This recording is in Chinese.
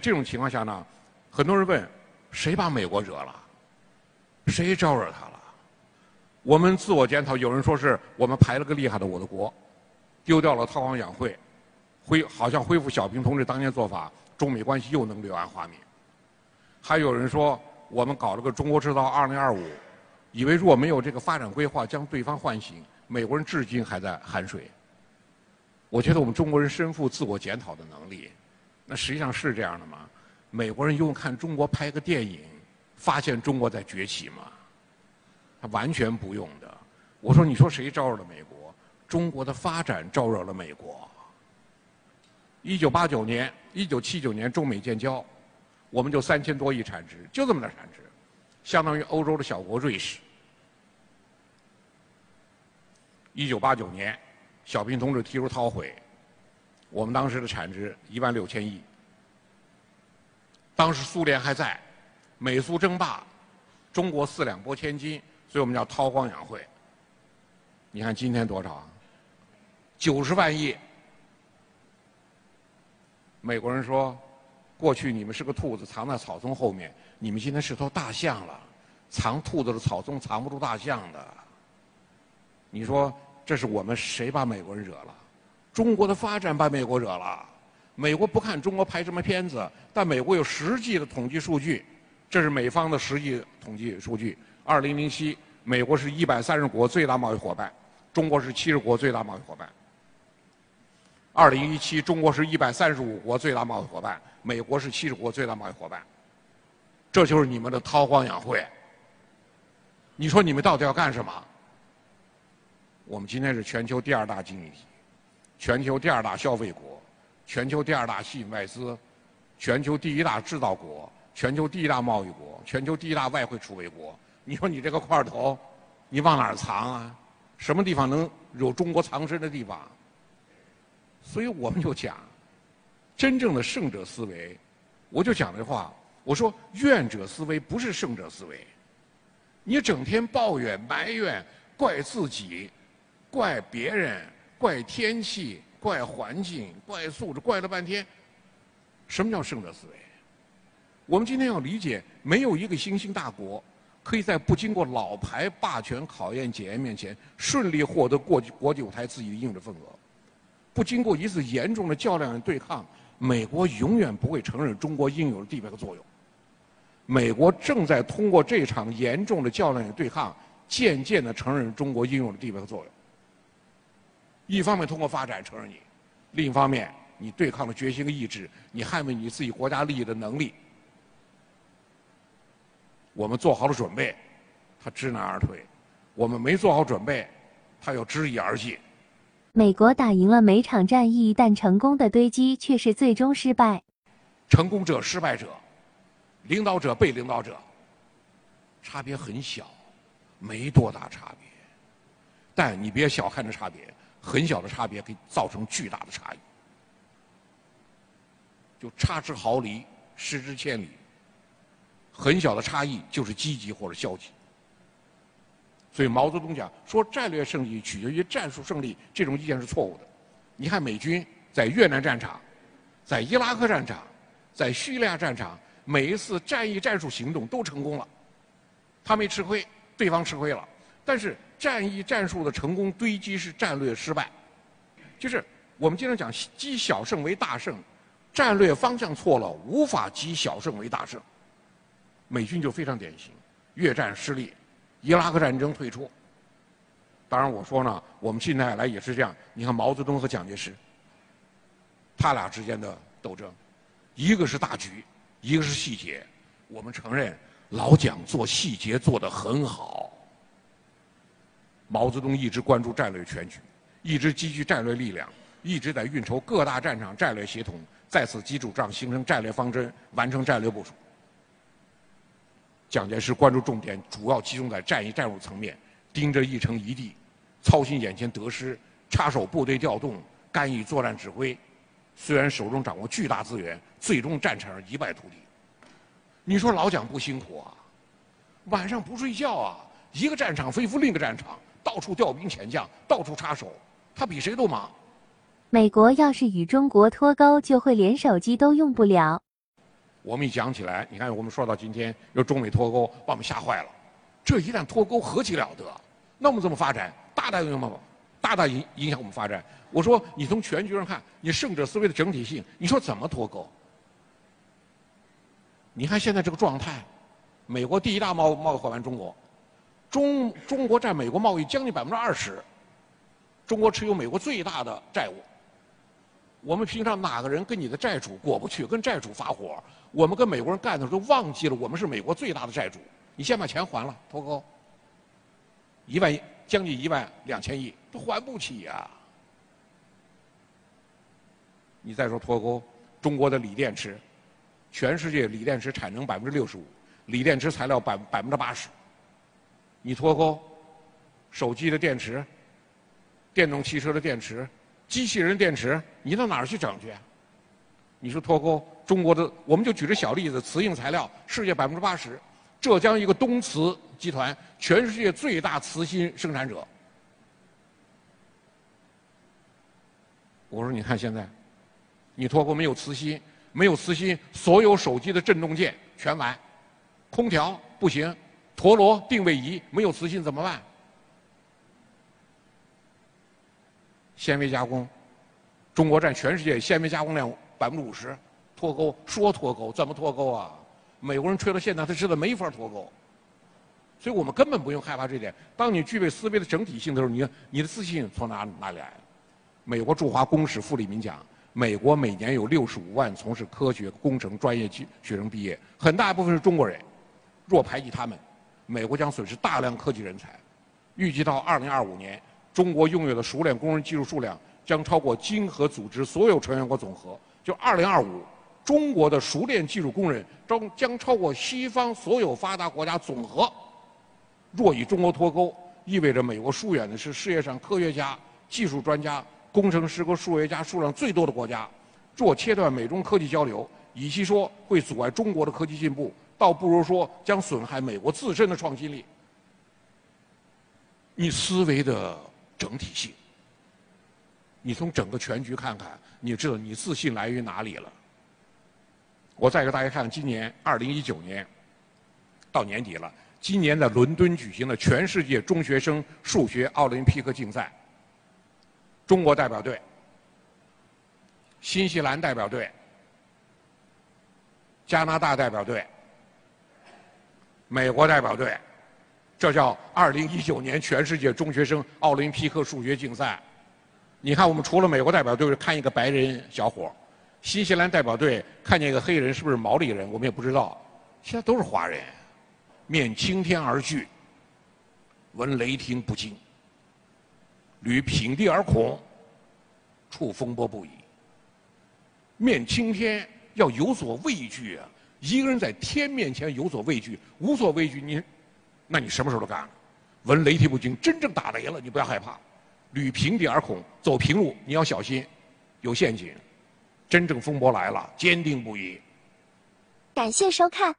这种情况下呢，很多人问：谁把美国惹了？谁招惹他了？我们自我检讨，有人说是我们排了个厉害的我的国，丢掉了韬光养晦，恢好像恢复小平同志当年做法，中美关系又能柳暗花明。还有人说我们搞了个中国制造二零二五，以为如果没有这个发展规划，将对方唤醒。美国人至今还在含水。我觉得我们中国人身负自我检讨的能力。那实际上是这样的吗？美国人用看中国拍个电影，发现中国在崛起吗？他完全不用的。我说，你说谁招惹了美国？中国的发展招惹了美国。一九八九年、一九七九年中美建交，我们就三千多亿产值，就这么点产值，相当于欧洲的小国瑞士。一九八九年，小平同志提出韬晦。我们当时的产值一万六千亿，当时苏联还在，美苏争霸，中国四两拨千斤，所以我们叫韬光养晦。你看今天多少？九十万亿。美国人说，过去你们是个兔子，藏在草丛后面，你们今天是头大象了，藏兔子的草丛藏不住大象的。你说这是我们谁把美国人惹了？中国的发展把美国惹了，美国不看中国拍什么片子，但美国有实际的统计数据，这是美方的实际统计数据。二零零七，美国是一百三十国最大贸易伙伴，中国是七十国最大贸易伙伴。二零一七，中国是一百三十五国最大贸易伙伴，美国是七十国最大贸易伙伴。这就是你们的韬光养晦。你说你们到底要干什么？我们今天是全球第二大经济体。全球第二大消费国，全球第二大吸引外资，全球第一大制造国，全球第一大贸易国，全球第一大外汇储备国。你说你这个块头，你往哪儿藏啊？什么地方能有中国藏身的地方？所以我们就讲，真正的胜者思维，我就讲这话，我说怨者思维不是胜者思维。你整天抱怨、埋怨、怪自己、怪别人。怪天气，怪环境，怪素质，怪了半天。什么叫胜者思维？我们今天要理解，没有一个新兴大国可以在不经过老牌霸权考验检验面前，顺利获得国际国际舞台自己的应有的份额。不经过一次严重的较量与对抗，美国永远不会承认中国应有的地位和作用。美国正在通过这场严重的较量与对抗，渐渐地承认中国应有的地位和作用。一方面通过发展承认你，另一方面你对抗的决心和意志，你捍卫你自己国家利益的能力，我们做好了准备，他知难而退；我们没做好准备，他又知易而进。美国打赢了每场战役，但成功的堆积却是最终失败。成功者、失败者，领导者、被领导者，差别很小，没多大差别。但你别小看这差别。很小的差别可以造成巨大的差异，就差之毫厘，失之千里。很小的差异就是积极或者消极。所以毛泽东讲说战略胜利取决于战术胜利，这种意见是错误的。你看美军在越南战场、在伊拉克战场、在叙利亚战场，每一次战役战术行动都成功了，他没吃亏，对方吃亏了。但是战役战术的成功堆积是战略失败，就是我们经常讲积小胜为大胜，战略方向错了，无法积小胜为大胜。美军就非常典型，越战失利，伊拉克战争退出。当然我说呢，我们近代来也是这样。你看毛泽东和蒋介石，他俩之间的斗争，一个是大局，一个是细节。我们承认老蒋做细节做得很好。毛泽东一直关注战略全局，一直积聚战略力量，一直在运筹各大战场战略协同，在此基础上形成战略方针，完成战略部署。蒋介石关注重点主要集中在战役战术层面，盯着一城一地，操心眼前得失，插手部队调动，干预作战指挥。虽然手中掌握巨大资源，最终战场上一败涂地。你说老蒋不辛苦啊？晚上不睡觉啊？一个战场飞赴另一个战场。到处调兵遣将，到处插手，他比谁都忙。美国要是与中国脱钩，就会连手机都用不了。我们一讲起来，你看我们说到今天，又中美脱钩，把我们吓坏了。这一旦脱钩，何其了得？那我们怎么发展？大大影响大大影影响我们发展。我说，你从全局上看，你胜者思维的整体性，你说怎么脱钩？你看现在这个状态，美国第一大贸贸易伙伴中国，中中国占美国贸易将近百分之二十，中国持有美国最大的债务。我们平常哪个人跟你的债主过不去，跟债主发火？我们跟美国人干的时候都忘记了，我们是美国最大的债主。你先把钱还了，脱钩，一万将近一万两千亿都还不起呀！你再说脱钩，中国的锂电池，全世界锂电池产能百分之六十五，锂电池材料百百分之八十，你脱钩，手机的电池，电动汽车的电池。机器人电池，你到哪儿去整去？你说脱钩，中国的我们就举个小例子，磁性材料世界百分之八十，浙江一个东磁集团，全世界最大磁芯生产者。我说你看现在，你脱钩没有磁芯，没有磁芯，所有手机的振动件全完，空调不行，陀螺定位仪没有磁性怎么办？纤维加工，中国占全世界纤维加工量百分之五十，脱钩说脱钩怎么脱钩啊？美国人吹到现在，他知道没法脱钩，所以我们根本不用害怕这点。当你具备思维的整体性的时候，你你的自信从哪哪里来？美国驻华公使傅立民讲，美国每年有六十五万从事科学工程专业学生毕业，很大一部分是中国人。若排挤他们，美国将损失大量科技人才。预计到二零二五年。中国拥有的熟练工人技术数量将超过经合组织所有成员国总和。就2025，中国的熟练技术工人中将超过西方所有发达国家总和。若与中国脱钩，意味着美国疏远的是世界上科学家、技术专家、工程师和数学家数量最多的国家。若切断美中科技交流，与其说会阻碍中国的科技进步，倒不如说将损害美国自身的创新力。你思维的。整体性，你从整个全局看看，你知道你自信来源于哪里了。我再给大家看看，今年二零一九年到年底了，今年在伦敦举行的全世界中学生数学奥林匹克竞赛，中国代表队、新西兰代表队、加拿大代表队、美国代表队。这叫二零一九年全世界中学生奥林匹克数学竞赛。你看，我们除了美国代表队看一个白人小伙新西兰代表队看见一个黑人，是不是毛利人？我们也不知道。现在都是华人，面青天而惧，闻雷霆不惊，履平地而恐，触风波不已。面青天要有所畏惧啊！一个人在天面前有所畏惧，无所畏惧，你。那你什么时候都干了？闻雷霆不惊，真正打雷了，你不要害怕。履平地而恐，走平路你要小心，有陷阱。真正风波来了，坚定不移。感谢收看。